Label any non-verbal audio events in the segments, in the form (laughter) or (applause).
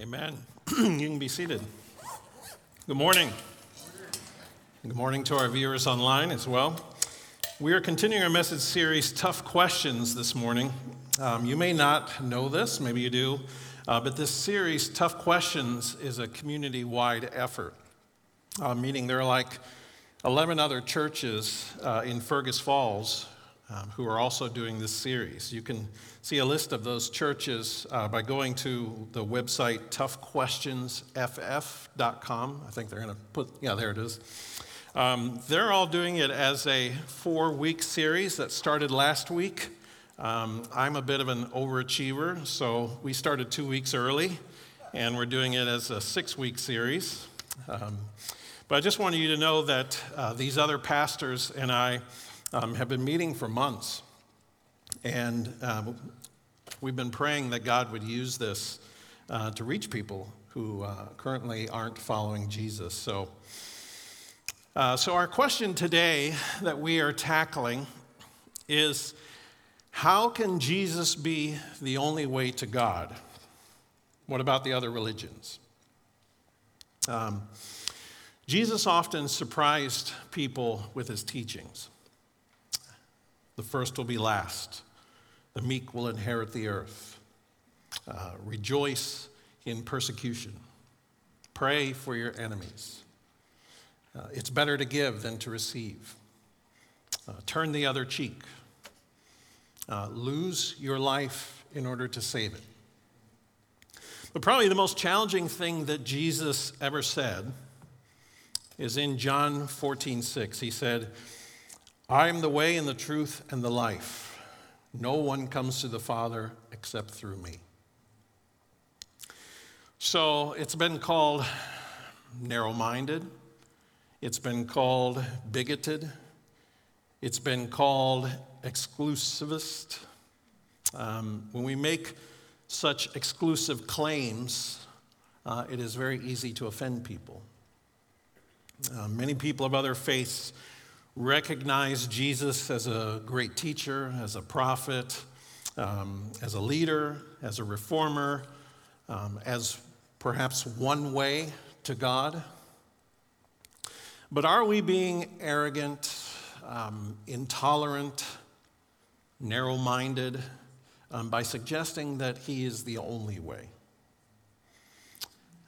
Amen. (clears throat) you can be seated. Good morning. Good morning to our viewers online as well. We are continuing our message series, Tough Questions, this morning. Um, you may not know this, maybe you do, uh, but this series, Tough Questions, is a community wide effort, uh, meaning there are like 11 other churches uh, in Fergus Falls um, who are also doing this series. You can see a list of those churches uh, by going to the website toughquestionsff.com. I think they're going to put, yeah, there it is. Um, they're all doing it as a four week series that started last week. Um, I'm a bit of an overachiever, so we started two weeks early, and we're doing it as a six week series. Um, but I just wanted you to know that uh, these other pastors and I um, have been meeting for months. And uh, we've been praying that God would use this uh, to reach people who uh, currently aren't following Jesus. So, uh, so, our question today that we are tackling is how can Jesus be the only way to God? What about the other religions? Um, Jesus often surprised people with his teachings. The first will be last. The meek will inherit the earth. Uh, rejoice in persecution. Pray for your enemies. Uh, it's better to give than to receive. Uh, turn the other cheek. Uh, lose your life in order to save it. But probably the most challenging thing that Jesus ever said is in John 14, 6. He said, I am the way and the truth and the life. No one comes to the Father except through me. So it's been called narrow minded, it's been called bigoted, it's been called exclusivist. Um, when we make such exclusive claims, uh, it is very easy to offend people. Uh, many people of other faiths recognize Jesus as a great teacher, as a prophet, um, as a leader, as a reformer, um, as perhaps one way to God. But are we being arrogant, um, intolerant, narrow minded um, by suggesting that He is the only way?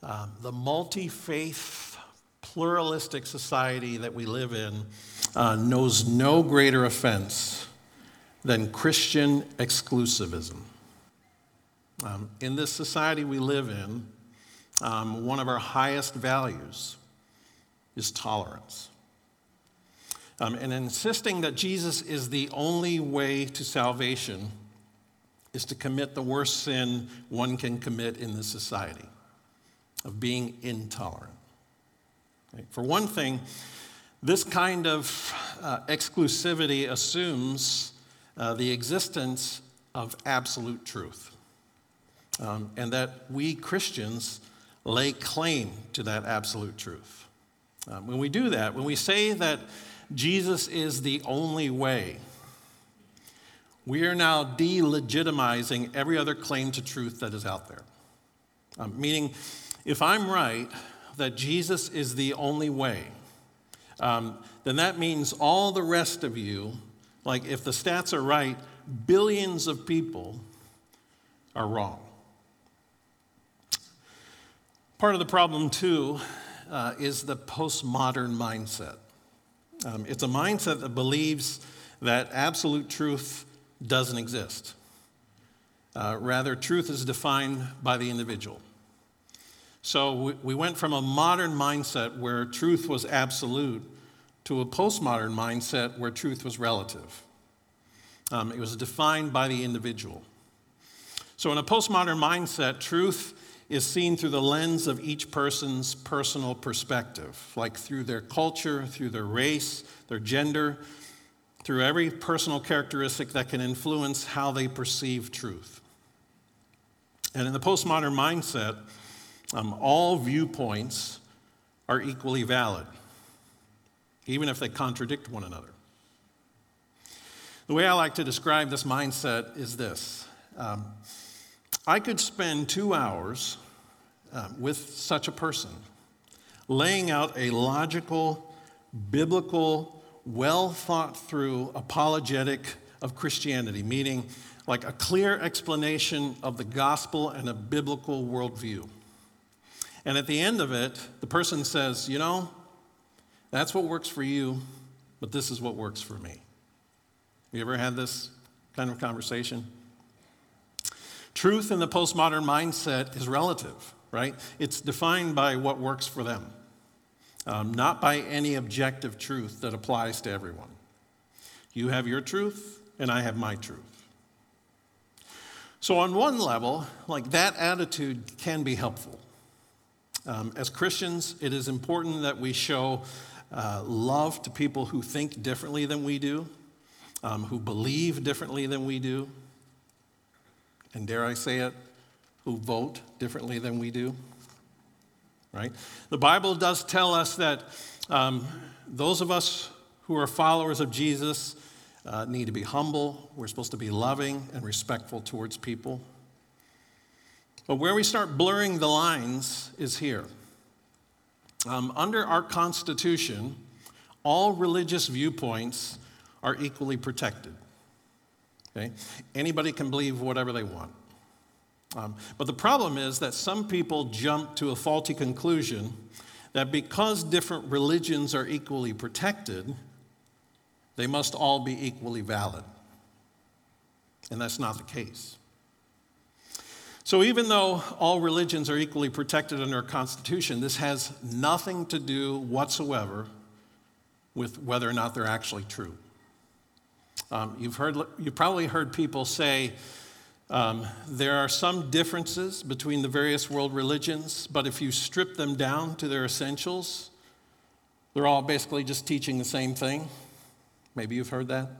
Um, the multi faith pluralistic society that we live in uh, knows no greater offense than Christian exclusivism. Um, in this society we live in, um, one of our highest values is tolerance. Um, and insisting that Jesus is the only way to salvation is to commit the worst sin one can commit in this society of being intolerant. For one thing, this kind of uh, exclusivity assumes uh, the existence of absolute truth, um, and that we Christians lay claim to that absolute truth. Um, when we do that, when we say that Jesus is the only way, we are now delegitimizing every other claim to truth that is out there. Um, meaning, if I'm right, that Jesus is the only way, um, then that means all the rest of you, like if the stats are right, billions of people are wrong. Part of the problem, too, uh, is the postmodern mindset. Um, it's a mindset that believes that absolute truth doesn't exist. Uh, rather, truth is defined by the individual. So we went from a modern mindset where truth was absolute to a postmodern mindset where truth was relative. Um, it was defined by the individual. So, in a postmodern mindset, truth is seen through the lens of each person's personal perspective, like through their culture, through their race, their gender, through every personal characteristic that can influence how they perceive truth. And in the postmodern mindset, um, all viewpoints are equally valid, even if they contradict one another. The way I like to describe this mindset is this um, I could spend two hours um, with such a person, laying out a logical, biblical, well thought through apologetic of Christianity, meaning like a clear explanation of the gospel and a biblical worldview. And at the end of it, the person says, You know, that's what works for you, but this is what works for me. You ever had this kind of conversation? Truth in the postmodern mindset is relative, right? It's defined by what works for them, um, not by any objective truth that applies to everyone. You have your truth, and I have my truth. So, on one level, like that attitude can be helpful. Um, as Christians, it is important that we show uh, love to people who think differently than we do, um, who believe differently than we do, and dare I say it, who vote differently than we do. Right? The Bible does tell us that um, those of us who are followers of Jesus uh, need to be humble. We're supposed to be loving and respectful towards people. But where we start blurring the lines is here. Um, under our Constitution, all religious viewpoints are equally protected. Okay? Anybody can believe whatever they want. Um, but the problem is that some people jump to a faulty conclusion that because different religions are equally protected, they must all be equally valid. And that's not the case. So, even though all religions are equally protected under our Constitution, this has nothing to do whatsoever with whether or not they're actually true. Um, you've, heard, you've probably heard people say um, there are some differences between the various world religions, but if you strip them down to their essentials, they're all basically just teaching the same thing. Maybe you've heard that.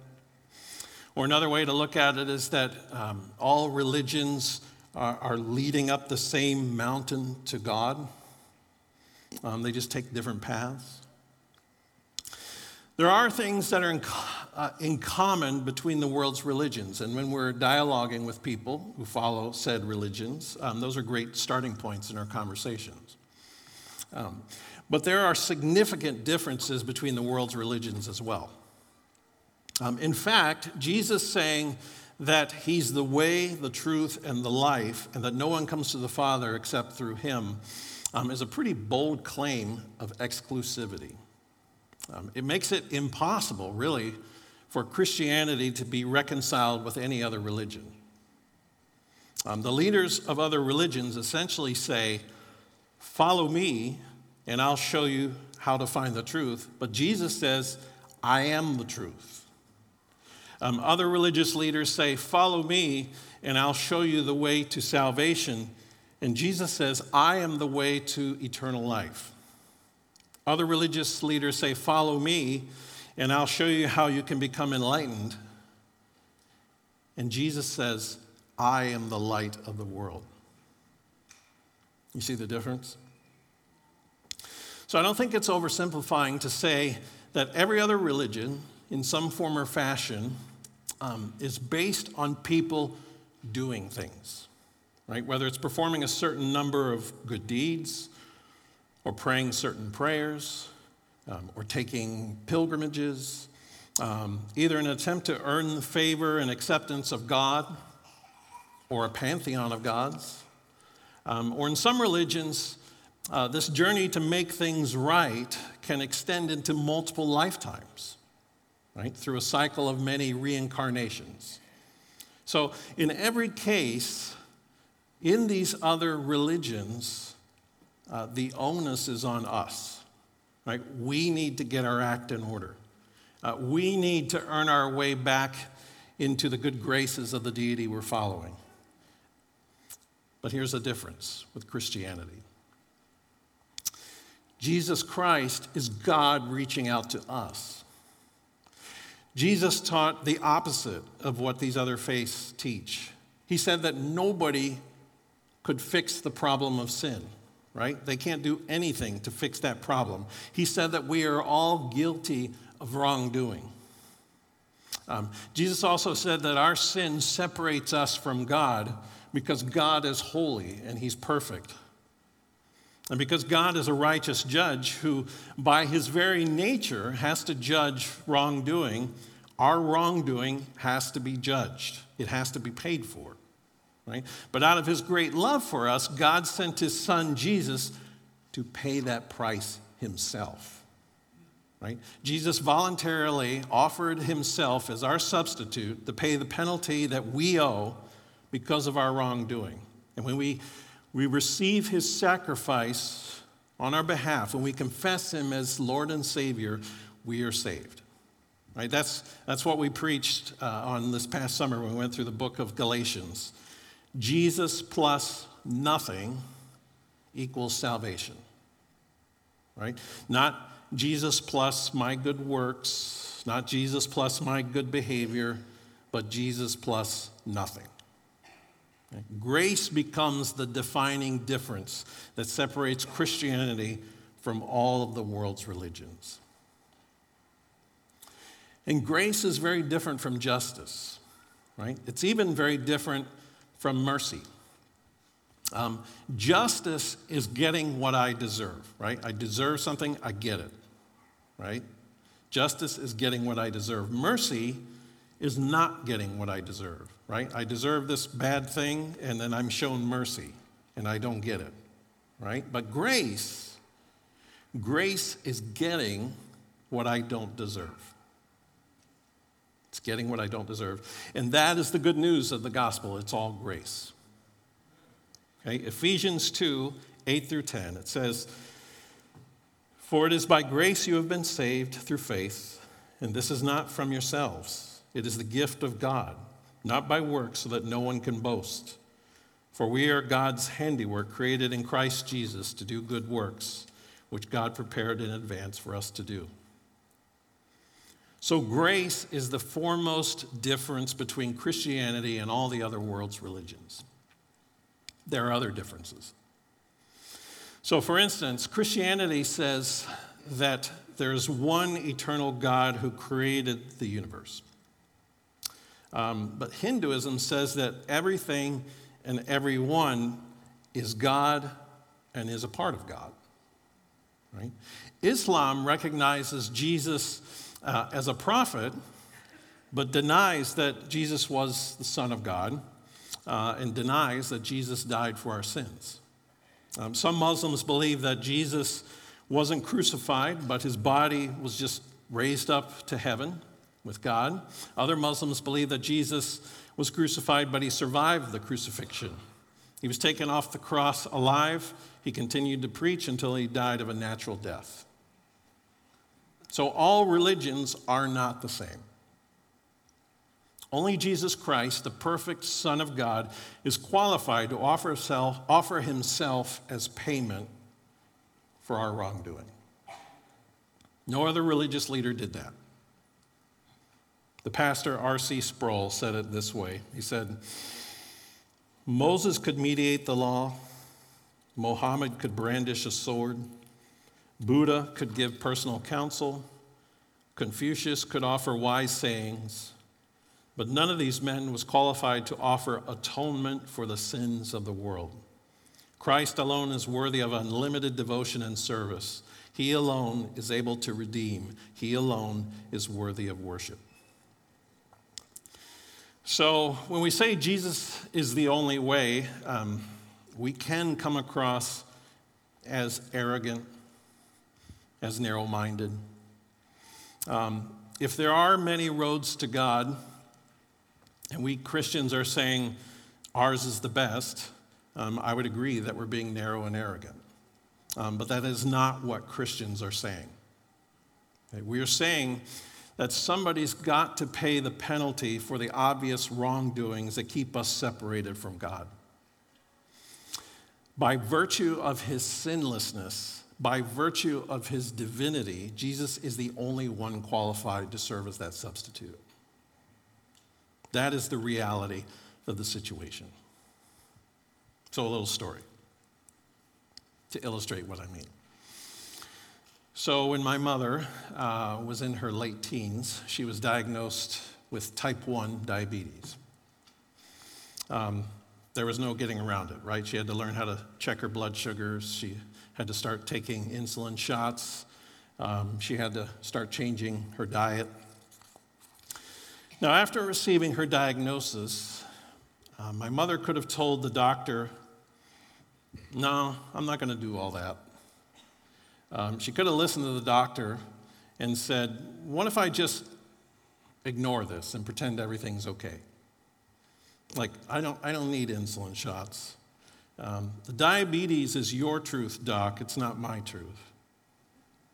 Or another way to look at it is that um, all religions are, leading up the same mountain to God, um, they just take different paths. There are things that are in, uh, in common between the world's religions. And when we're dialoguing with people who follow said religions, um, those are great starting points in our conversations. Um, but there are significant differences between the world's religions as well. Um, in fact, Jesus saying that he's the way, the truth, and the life, and that no one comes to the Father except through him, um, is a pretty bold claim of exclusivity. Um, it makes it impossible, really, for Christianity to be reconciled with any other religion. Um, the leaders of other religions essentially say, Follow me, and I'll show you how to find the truth. But Jesus says, I am the truth. Um, other religious leaders say, Follow me, and I'll show you the way to salvation. And Jesus says, I am the way to eternal life. Other religious leaders say, Follow me, and I'll show you how you can become enlightened. And Jesus says, I am the light of the world. You see the difference? So I don't think it's oversimplifying to say that every other religion, in some form or fashion, um, is based on people doing things, right? Whether it's performing a certain number of good deeds, or praying certain prayers, um, or taking pilgrimages, um, either an attempt to earn the favor and acceptance of God or a pantheon of gods. Um, or in some religions, uh, this journey to make things right can extend into multiple lifetimes, right? Through a cycle of many reincarnations. So, in every case, in these other religions, uh, the onus is on us. Right? We need to get our act in order. Uh, we need to earn our way back into the good graces of the deity we're following. But here's the difference with Christianity Jesus Christ is God reaching out to us. Jesus taught the opposite of what these other faiths teach. He said that nobody could fix the problem of sin right? They can't do anything to fix that problem. He said that we are all guilty of wrongdoing. Um, Jesus also said that our sin separates us from God because God is holy and He's perfect. And because God is a righteous judge who, by his very nature, has to judge wrongdoing, our wrongdoing has to be judged. It has to be paid for. Right? But out of his great love for us, God sent his son Jesus to pay that price himself. Right? Jesus voluntarily offered himself as our substitute to pay the penalty that we owe because of our wrongdoing. And when we we receive his sacrifice on our behalf, and we confess him as Lord and Savior, we are saved. Right? That's, that's what we preached uh, on this past summer when we went through the book of Galatians. Jesus plus nothing equals salvation. Right? Not Jesus plus my good works, not Jesus plus my good behavior, but Jesus plus nothing. Grace becomes the defining difference that separates Christianity from all of the world's religions. And grace is very different from justice, right? It's even very different from mercy. Um, justice is getting what I deserve, right? I deserve something, I get it, right? Justice is getting what I deserve. Mercy is not getting what I deserve right? I deserve this bad thing, and then I'm shown mercy, and I don't get it, right? But grace, grace is getting what I don't deserve. It's getting what I don't deserve. And that is the good news of the gospel. It's all grace. Okay? Ephesians 2 8 through 10, it says, For it is by grace you have been saved through faith, and this is not from yourselves, it is the gift of God not by works, so that no one can boast. For we are God's handiwork, created in Christ Jesus to do good works, which God prepared in advance for us to do. So, grace is the foremost difference between Christianity and all the other world's religions. There are other differences. So, for instance, Christianity says that there's one eternal God who created the universe. Um, but Hinduism says that everything and everyone is God and is a part of God. Right? Islam recognizes Jesus uh, as a prophet, but denies that Jesus was the Son of God uh, and denies that Jesus died for our sins. Um, some Muslims believe that Jesus wasn't crucified, but his body was just raised up to heaven with God. Other Muslims believe that Jesus was crucified, but he survived the crucifixion. He was taken off the cross alive. He continued to preach until he died of a natural death. So all religions are not the same. Only Jesus Christ, the perfect Son of God, is qualified to offer himself, offer himself as payment for our wrongdoing. No other religious leader did that. The pastor R.C. Sproul said it this way He said, Moses could mediate the law, Mohammed could brandish a sword, Buddha could give personal counsel, Confucius could offer wise sayings, but none of these men was qualified to offer atonement for the sins of the world. Christ alone is worthy of unlimited devotion and service. He alone is able to redeem. He alone is worthy of worship. So, when we say Jesus is the only way, um, we can come across as arrogant, as narrow minded. Um, if there are many roads to God, and we Christians are saying ours is the best, um, I would agree that we're being narrow and arrogant. Um, but that is not what Christians are saying. We are saying that somebody's got to pay the penalty for the obvious wrongdoings that keep us separated from God. By virtue of his sinlessness, by virtue of his divinity, Jesus is the only one qualified to serve as that substitute. That is the reality of the situation. So, a little story to illustrate what I mean. So, when my mother uh, was in her late teens, she was diagnosed with type 1 diabetes. Um, there was no getting around it, right? She had to learn how to check her blood sugars. She had to start taking insulin shots. Um, she had to start changing her diet. Now, after receiving her diagnosis, uh, my mother could have told the doctor, No, I'm not going to do all that. Um, she could have listened to the doctor and said, What if I just ignore this and pretend everything's okay? Like, I don't, I don't need insulin shots. Um, the diabetes is your truth, doc. It's not my truth.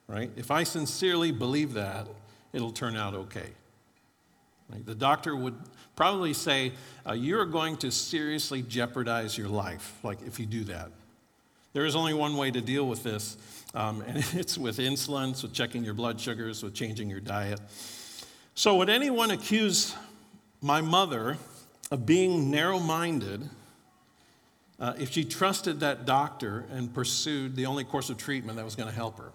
Right? If I sincerely believe that, it'll turn out okay. Right? The doctor would probably say, uh, You're going to seriously jeopardize your life, like if you do that. There is only one way to deal with this, um, and (laughs) it's with insulin, with checking your blood sugars, with changing your diet. So, would anyone accuse my mother of being narrow minded uh, if she trusted that doctor and pursued the only course of treatment that was going to help her?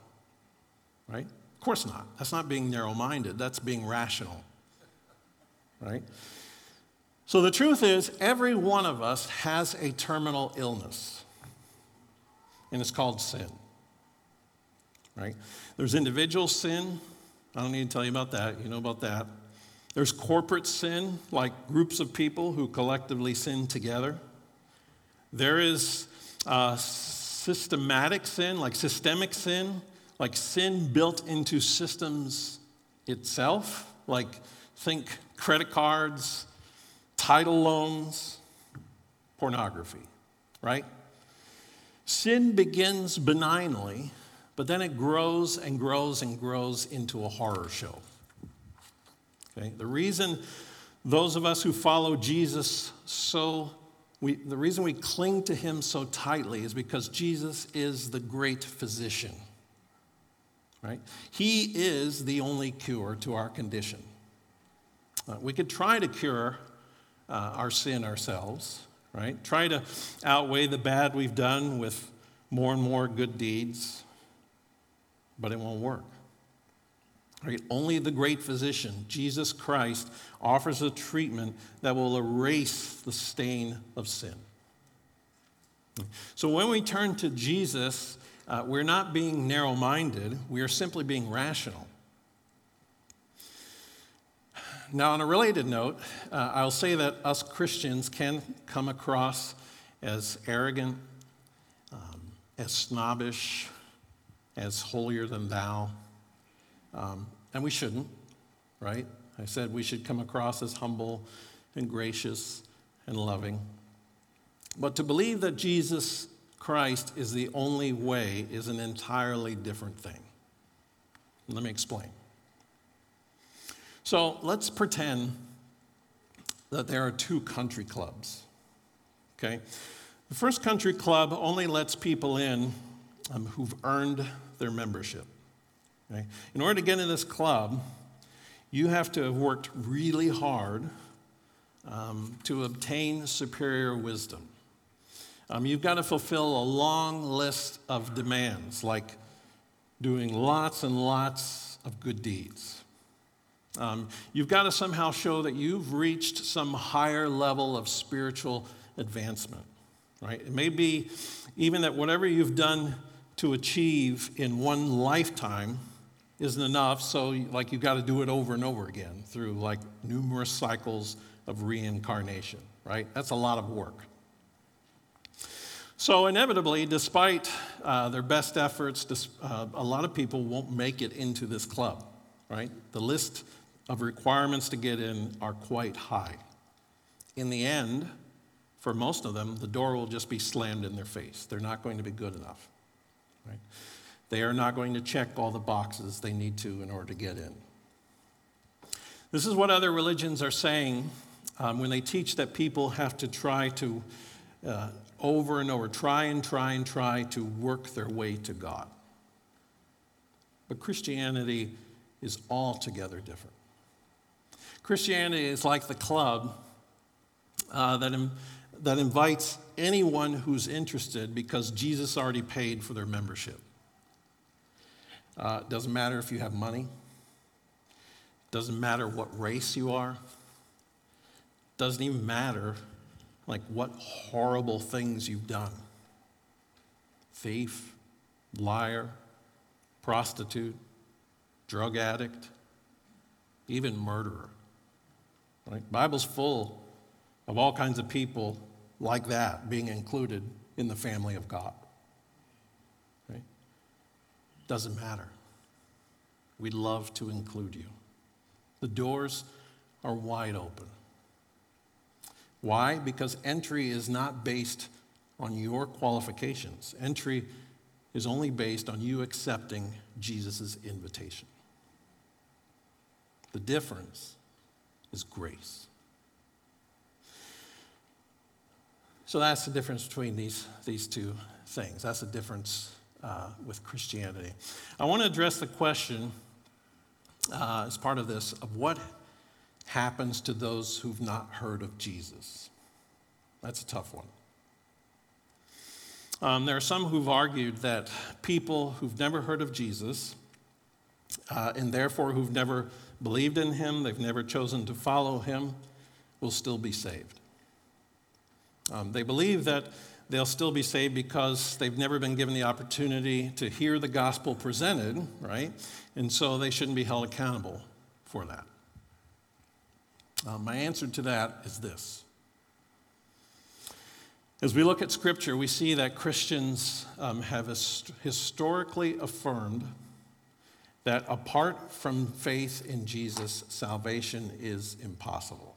Right? Of course not. That's not being narrow minded, that's being rational right? So the truth is, every one of us has a terminal illness, and it's called sin, right? There's individual sin. I don't need to tell you about that. You know about that. There's corporate sin, like groups of people who collectively sin together. There is uh, systematic sin, like systemic sin, like sin built into systems itself, like think credit cards, title loans, pornography, right? Sin begins benignly, but then it grows and grows and grows into a horror show. Okay? The reason those of us who follow Jesus so we, the reason we cling to him so tightly is because Jesus is the great physician. Right? He is the only cure to our condition. Uh, we could try to cure uh, our sin ourselves, right? Try to outweigh the bad we've done with more and more good deeds, but it won't work. Right? Only the great physician, Jesus Christ, offers a treatment that will erase the stain of sin. So when we turn to Jesus, uh, we're not being narrow minded, we are simply being rational. Now, on a related note, uh, I'll say that us Christians can come across as arrogant, um, as snobbish, as holier than thou. Um, and we shouldn't, right? I said we should come across as humble and gracious and loving. But to believe that Jesus Christ is the only way is an entirely different thing. Let me explain. So let's pretend that there are two country clubs. Okay? The first country club only lets people in um, who've earned their membership. Okay? In order to get in this club, you have to have worked really hard um, to obtain superior wisdom. Um, you've got to fulfill a long list of demands, like doing lots and lots of good deeds. Um, you've got to somehow show that you've reached some higher level of spiritual advancement, right? It may be even that whatever you've done to achieve in one lifetime isn't enough, so like you've got to do it over and over again through like numerous cycles of reincarnation, right? That's a lot of work. So, inevitably, despite uh, their best efforts, uh, a lot of people won't make it into this club, right? The list of requirements to get in are quite high. In the end, for most of them, the door will just be slammed in their face. They're not going to be good enough. Right? They are not going to check all the boxes they need to in order to get in. This is what other religions are saying um, when they teach that people have to try to, uh, over and over, try and try and try to work their way to God. But Christianity is altogether different. Christianity is like the club uh, that, Im- that invites anyone who's interested because Jesus already paid for their membership. Uh, doesn't matter if you have money, doesn't matter what race you are, doesn't even matter like what horrible things you've done thief, liar, prostitute, drug addict, even murderer. Right? Bible's full of all kinds of people like that being included in the family of God. Right? Doesn't matter. We'd love to include you. The doors are wide open. Why? Because entry is not based on your qualifications. Entry is only based on you accepting Jesus' invitation. The difference is grace. So that's the difference between these, these two things. That's the difference uh, with Christianity. I want to address the question uh, as part of this of what happens to those who've not heard of Jesus. That's a tough one. Um, there are some who've argued that people who've never heard of Jesus uh, and therefore who've never believed in him, they've never chosen to follow him, will still be saved. Um, they believe that they'll still be saved because they've never been given the opportunity to hear the gospel presented, right? And so they shouldn't be held accountable for that. Um, my answer to that is this as we look at Scripture, we see that Christians um, have historically affirmed that apart from faith in Jesus, salvation is impossible.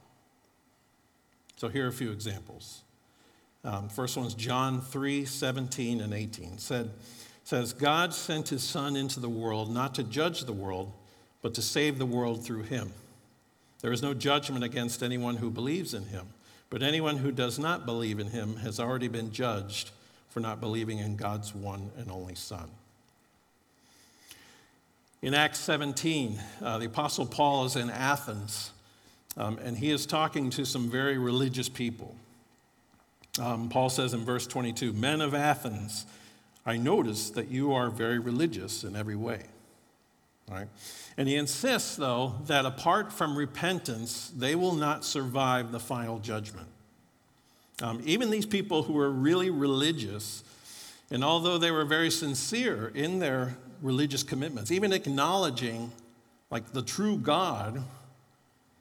So here are a few examples. Um, first one is John 3 17 and 18. Said, says, God sent his Son into the world not to judge the world, but to save the world through him. There is no judgment against anyone who believes in him. But anyone who does not believe in him has already been judged for not believing in God's one and only Son. In Acts 17, uh, the Apostle Paul is in Athens, um, and he is talking to some very religious people. Um, Paul says in verse 22 Men of Athens, I notice that you are very religious in every way. Right? And he insists, though, that apart from repentance, they will not survive the final judgment. Um, even these people who were really religious, and although they were very sincere in their religious commitments, even acknowledging like the true God,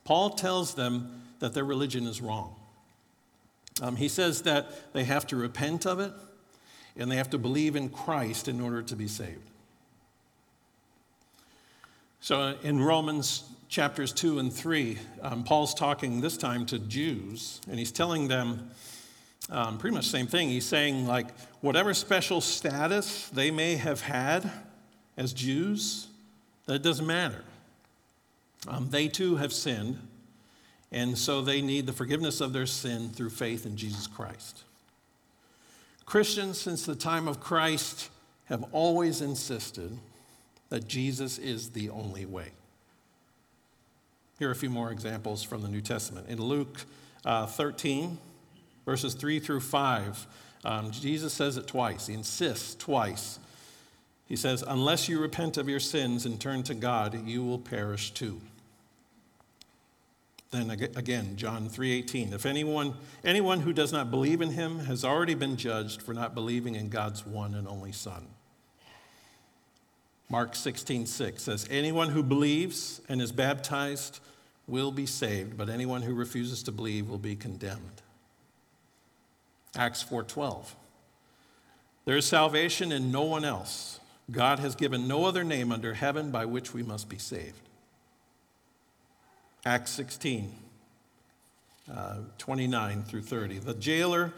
Paul tells them that their religion is wrong. Um, he says that they have to repent of it and they have to believe in Christ in order to be saved. So in Romans chapters 2 and 3, um, Paul's talking this time to Jews, and he's telling them um, pretty much the same thing. He's saying, like, whatever special status they may have had as Jews, that doesn't matter. Um, they too have sinned, and so they need the forgiveness of their sin through faith in Jesus Christ. Christians, since the time of Christ, have always insisted that Jesus is the only way. Here are a few more examples from the New Testament. In Luke uh, 13, verses 3 through 5, um, Jesus says it twice. He insists twice. He says, Unless you repent of your sins and turn to God, you will perish too. Then again, John 3:18. If anyone anyone who does not believe in him has already been judged for not believing in God's one and only Son. Mark 16:6 6 says, Anyone who believes and is baptized will be saved, but anyone who refuses to believe will be condemned. Acts 4:12. There is salvation in no one else. God has given no other name under heaven by which we must be saved. Acts 16, uh, 29 through 30. The jailer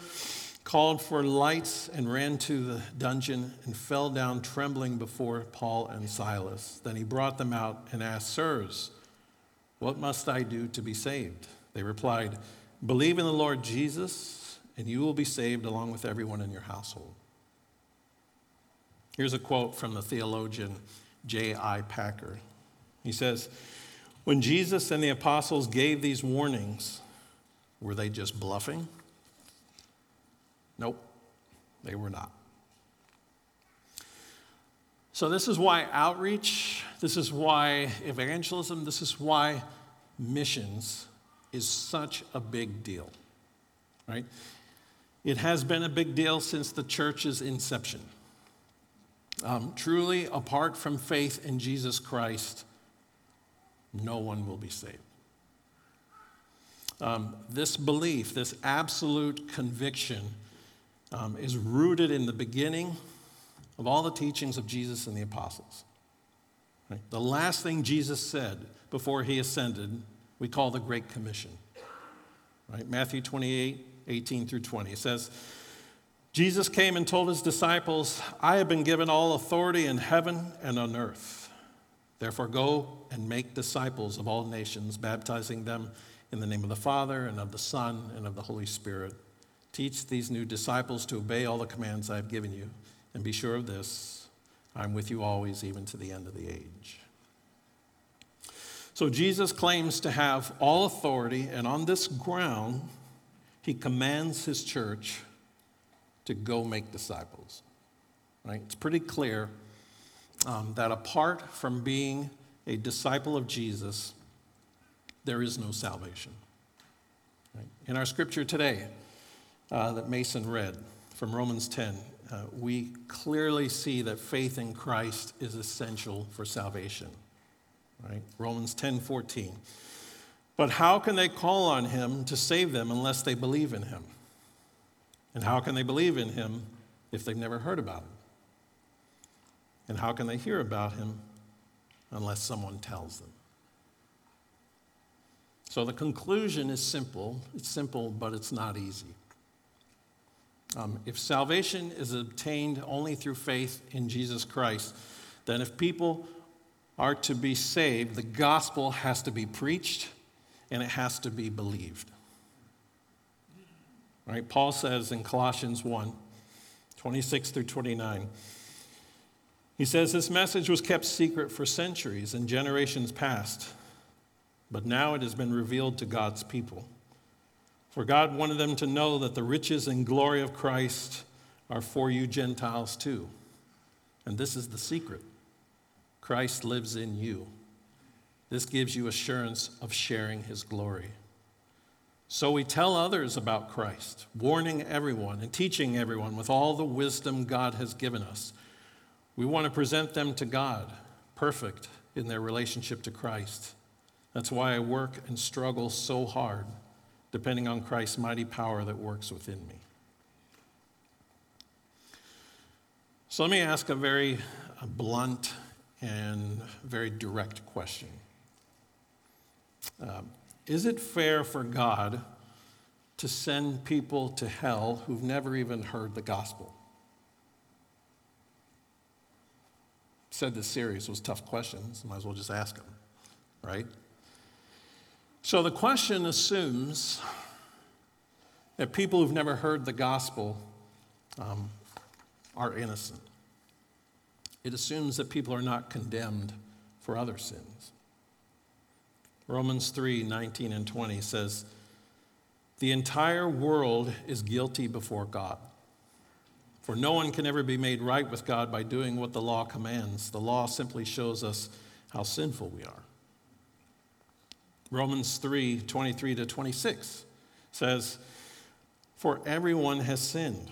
called for lights and ran to the dungeon and fell down trembling before Paul and Silas. Then he brought them out and asked, Sirs, what must I do to be saved? They replied, Believe in the Lord Jesus, and you will be saved along with everyone in your household. Here's a quote from the theologian J.I. Packer. He says, When Jesus and the apostles gave these warnings, were they just bluffing? Nope, they were not. So, this is why outreach, this is why evangelism, this is why missions is such a big deal, right? It has been a big deal since the church's inception. Um, truly, apart from faith in Jesus Christ, no one will be saved. Um, this belief, this absolute conviction, um, is rooted in the beginning of all the teachings of Jesus and the apostles. Right? The last thing Jesus said before he ascended, we call the Great Commission. Right? Matthew 28 18 through 20. It says, Jesus came and told his disciples, I have been given all authority in heaven and on earth. Therefore, go and make disciples of all nations, baptizing them in the name of the Father and of the Son and of the Holy Spirit. Teach these new disciples to obey all the commands I have given you, and be sure of this I'm with you always, even to the end of the age. So, Jesus claims to have all authority, and on this ground, he commands his church to go make disciples. Right? It's pretty clear um, that apart from being a disciple of Jesus, there is no salvation. Right? In our scripture today uh, that Mason read from Romans 10, uh, we clearly see that faith in Christ is essential for salvation. Right? Romans 10 14. But how can they call on him to save them unless they believe in him? And how can they believe in him if they've never heard about him? And how can they hear about him unless someone tells them? So the conclusion is simple. It's simple, but it's not easy. Um, if salvation is obtained only through faith in Jesus Christ, then if people are to be saved, the gospel has to be preached and it has to be believed. Right? Paul says in Colossians 1 26 through 29, he says, This message was kept secret for centuries and generations past, but now it has been revealed to God's people. For God wanted them to know that the riches and glory of Christ are for you Gentiles too. And this is the secret Christ lives in you. This gives you assurance of sharing his glory. So we tell others about Christ, warning everyone and teaching everyone with all the wisdom God has given us. We want to present them to God, perfect in their relationship to Christ. That's why I work and struggle so hard, depending on Christ's mighty power that works within me. So let me ask a very blunt and very direct question. Um, is it fair for God to send people to hell who've never even heard the gospel? Said this series was tough questions. Might as well just ask them, right? So the question assumes that people who've never heard the gospel um, are innocent. It assumes that people are not condemned for other sins. Romans 3 19 and 20 says, The entire world is guilty before God. For no one can ever be made right with God by doing what the law commands. The law simply shows us how sinful we are. Romans 3 23 to 26 says, For everyone has sinned.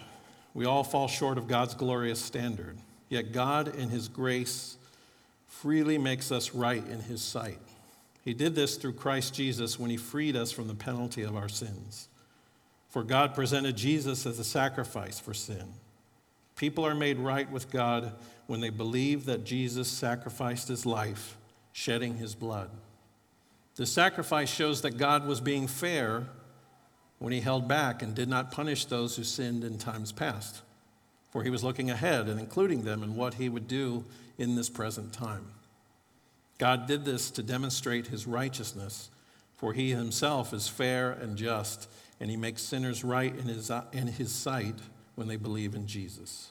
We all fall short of God's glorious standard. Yet God, in His grace, freely makes us right in His sight. He did this through Christ Jesus when he freed us from the penalty of our sins. For God presented Jesus as a sacrifice for sin. People are made right with God when they believe that Jesus sacrificed his life, shedding his blood. The sacrifice shows that God was being fair when he held back and did not punish those who sinned in times past, for he was looking ahead and including them in what he would do in this present time. God did this to demonstrate his righteousness, for he himself is fair and just, and he makes sinners right in his, in his sight when they believe in Jesus.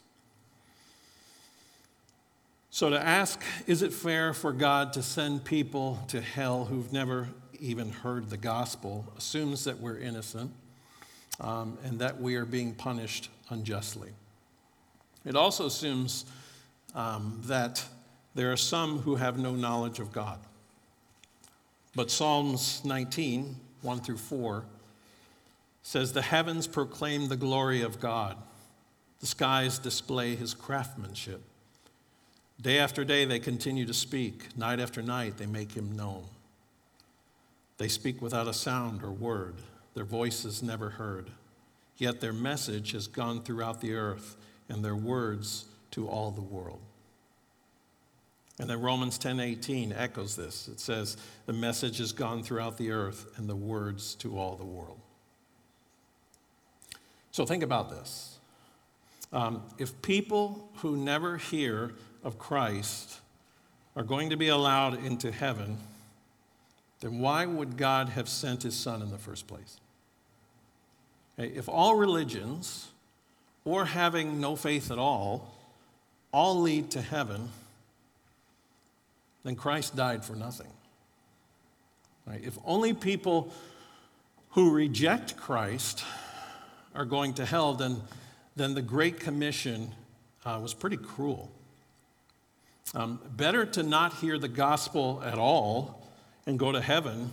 So, to ask, is it fair for God to send people to hell who've never even heard the gospel assumes that we're innocent um, and that we are being punished unjustly. It also assumes um, that there are some who have no knowledge of God. But Psalms 19, 1 through 4, says, The heavens proclaim the glory of God, the skies display his craftsmanship. Day after day, they continue to speak. Night after night, they make him known. They speak without a sound or word. Their voice is never heard. Yet their message has gone throughout the earth, and their words to all the world. And then Romans 10:18 echoes this. It says, "The message has gone throughout the earth and the words to all the world." So think about this. Um, if people who never hear of Christ are going to be allowed into heaven, then why would God have sent his son in the first place? Okay, if all religions, or having no faith at all, all lead to heaven, then Christ died for nothing. Right? If only people who reject Christ are going to hell, then, then the Great Commission uh, was pretty cruel. Um, better to not hear the gospel at all and go to heaven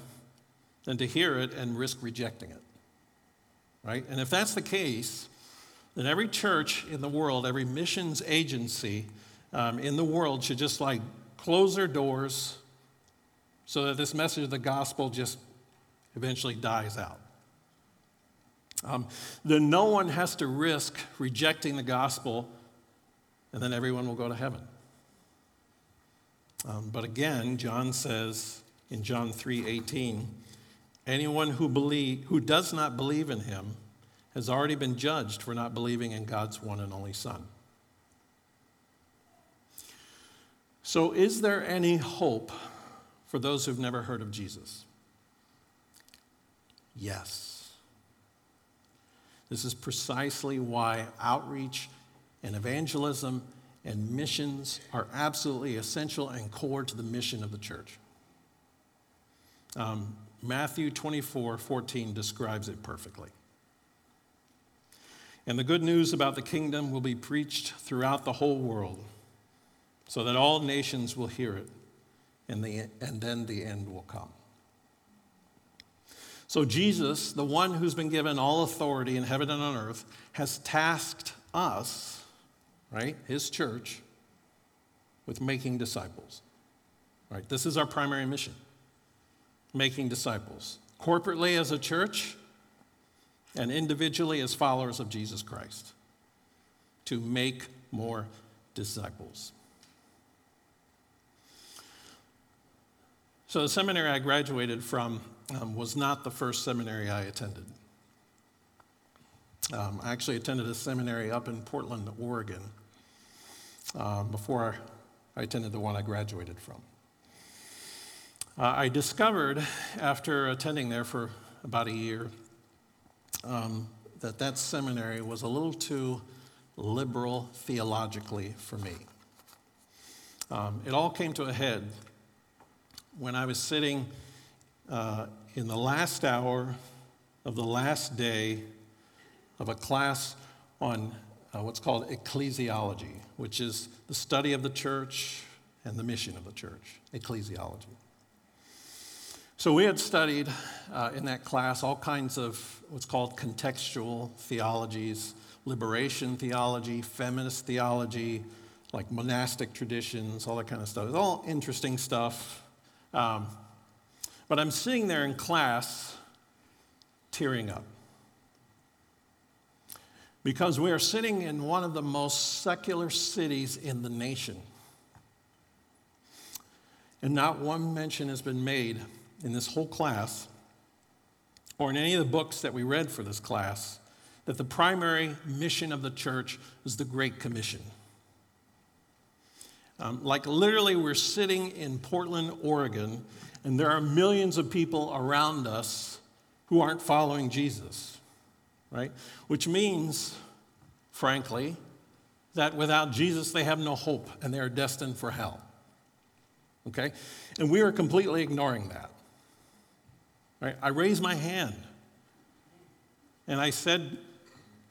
than to hear it and risk rejecting it. Right? And if that's the case, then every church in the world, every missions agency um, in the world should just like close their doors so that this message of the gospel just eventually dies out. Um, then no one has to risk rejecting the gospel, and then everyone will go to heaven. Um, but again, John says in John 3:18, anyone who believe, who does not believe in him has already been judged for not believing in God's one and only Son. So, is there any hope for those who've never heard of Jesus? Yes. This is precisely why outreach and evangelism and missions are absolutely essential and core to the mission of the church. Um, Matthew 24 14 describes it perfectly. And the good news about the kingdom will be preached throughout the whole world so that all nations will hear it, and, the, and then the end will come. So, Jesus, the one who's been given all authority in heaven and on earth, has tasked us, right, his church, with making disciples. Right? This is our primary mission making disciples. Corporately as a church, and individually as followers of Jesus Christ, to make more disciples. So, the seminary I graduated from um, was not the first seminary I attended. Um, I actually attended a seminary up in Portland, Oregon, uh, before I attended the one I graduated from. Uh, I discovered after attending there for about a year um, that that seminary was a little too liberal theologically for me. Um, it all came to a head when I was sitting uh, in the last hour of the last day of a class on uh, what's called ecclesiology, which is the study of the church and the mission of the church, ecclesiology. So we had studied uh, in that class all kinds of what's called contextual theologies, liberation theology, feminist theology, like monastic traditions, all that kind of stuff. It's all interesting stuff. Um, but I'm sitting there in class tearing up. Because we are sitting in one of the most secular cities in the nation. And not one mention has been made in this whole class or in any of the books that we read for this class that the primary mission of the church is the Great Commission. Um, like literally, we're sitting in Portland, Oregon, and there are millions of people around us who aren't following Jesus, right? Which means, frankly, that without Jesus, they have no hope and they are destined for hell. Okay? And we are completely ignoring that. Right? I raised my hand and I said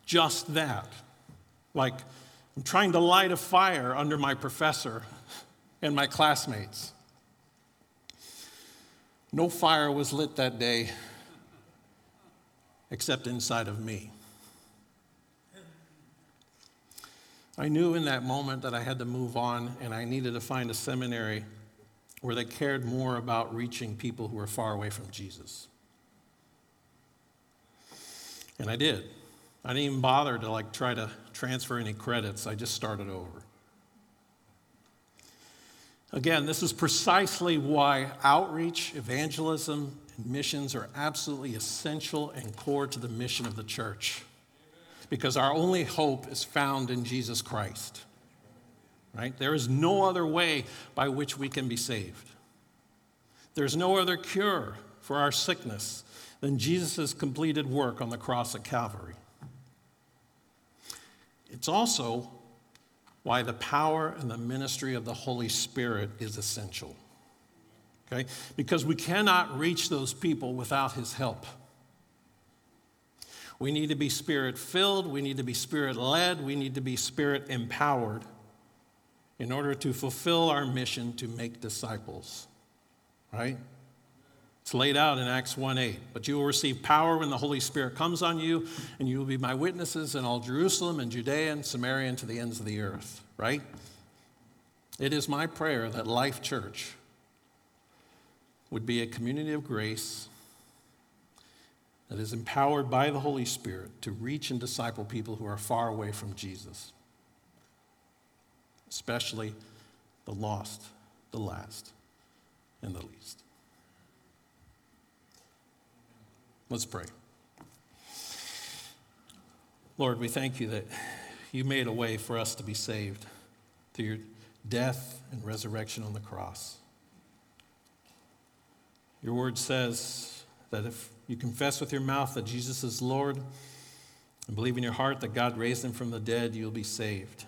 just that. Like, I'm trying to light a fire under my professor and my classmates. No fire was lit that day except inside of me. I knew in that moment that I had to move on and I needed to find a seminary where they cared more about reaching people who were far away from Jesus. And I did. I didn't even bother to like try to transfer any credits. I just started over. Again, this is precisely why outreach, evangelism, and missions are absolutely essential and core to the mission of the church. Because our only hope is found in Jesus Christ. Right? There is no other way by which we can be saved. There's no other cure for our sickness than Jesus' completed work on the cross at Calvary. It's also why the power and the ministry of the Holy Spirit is essential. Okay? Because we cannot reach those people without His help. We need to be spirit filled, we need to be spirit led, we need to be spirit empowered in order to fulfill our mission to make disciples. Right? It's laid out in Acts 1 8. But you will receive power when the Holy Spirit comes on you, and you will be my witnesses in all Jerusalem and Judea and Samaria and to the ends of the earth. Right? It is my prayer that Life Church would be a community of grace that is empowered by the Holy Spirit to reach and disciple people who are far away from Jesus, especially the lost, the last, and the least. Let's pray. Lord, we thank you that you made a way for us to be saved through your death and resurrection on the cross. Your word says that if you confess with your mouth that Jesus is Lord and believe in your heart that God raised him from the dead, you'll be saved.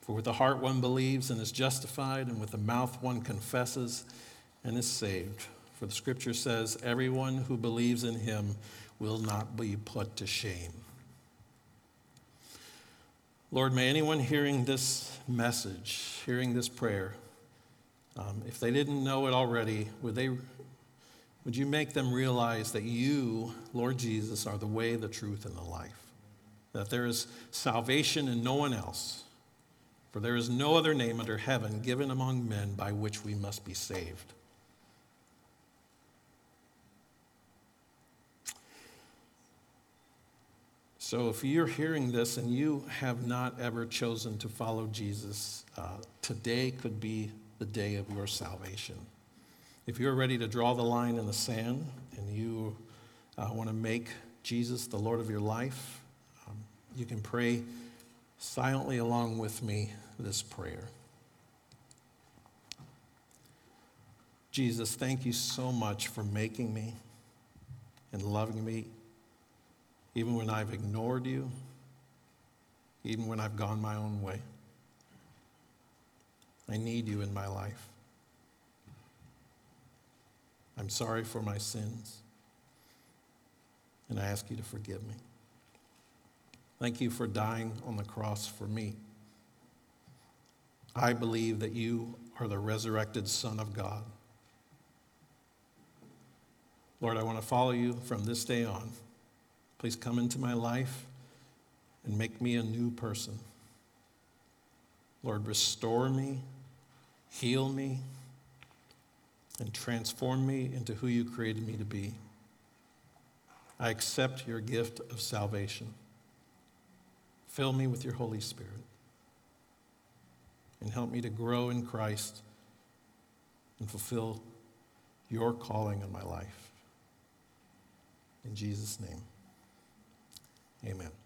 For with the heart one believes and is justified, and with the mouth one confesses and is saved. For the scripture says, Everyone who believes in him will not be put to shame. Lord, may anyone hearing this message, hearing this prayer, um, if they didn't know it already, would, they, would you make them realize that you, Lord Jesus, are the way, the truth, and the life? That there is salvation in no one else, for there is no other name under heaven given among men by which we must be saved. So, if you're hearing this and you have not ever chosen to follow Jesus, uh, today could be the day of your salvation. If you're ready to draw the line in the sand and you uh, want to make Jesus the Lord of your life, um, you can pray silently along with me this prayer. Jesus, thank you so much for making me and loving me even when I've ignored you, even when I've gone my own way. I need you in my life. I'm sorry for my sins, and I ask you to forgive me. Thank you for dying on the cross for me. I believe that you are the resurrected Son of God. Lord, I want to follow you from this day on. Please come into my life and make me a new person. Lord, restore me, heal me, and transform me into who you created me to be. I accept your gift of salvation. Fill me with your Holy Spirit and help me to grow in Christ and fulfill your calling in my life. In Jesus' name. Amen.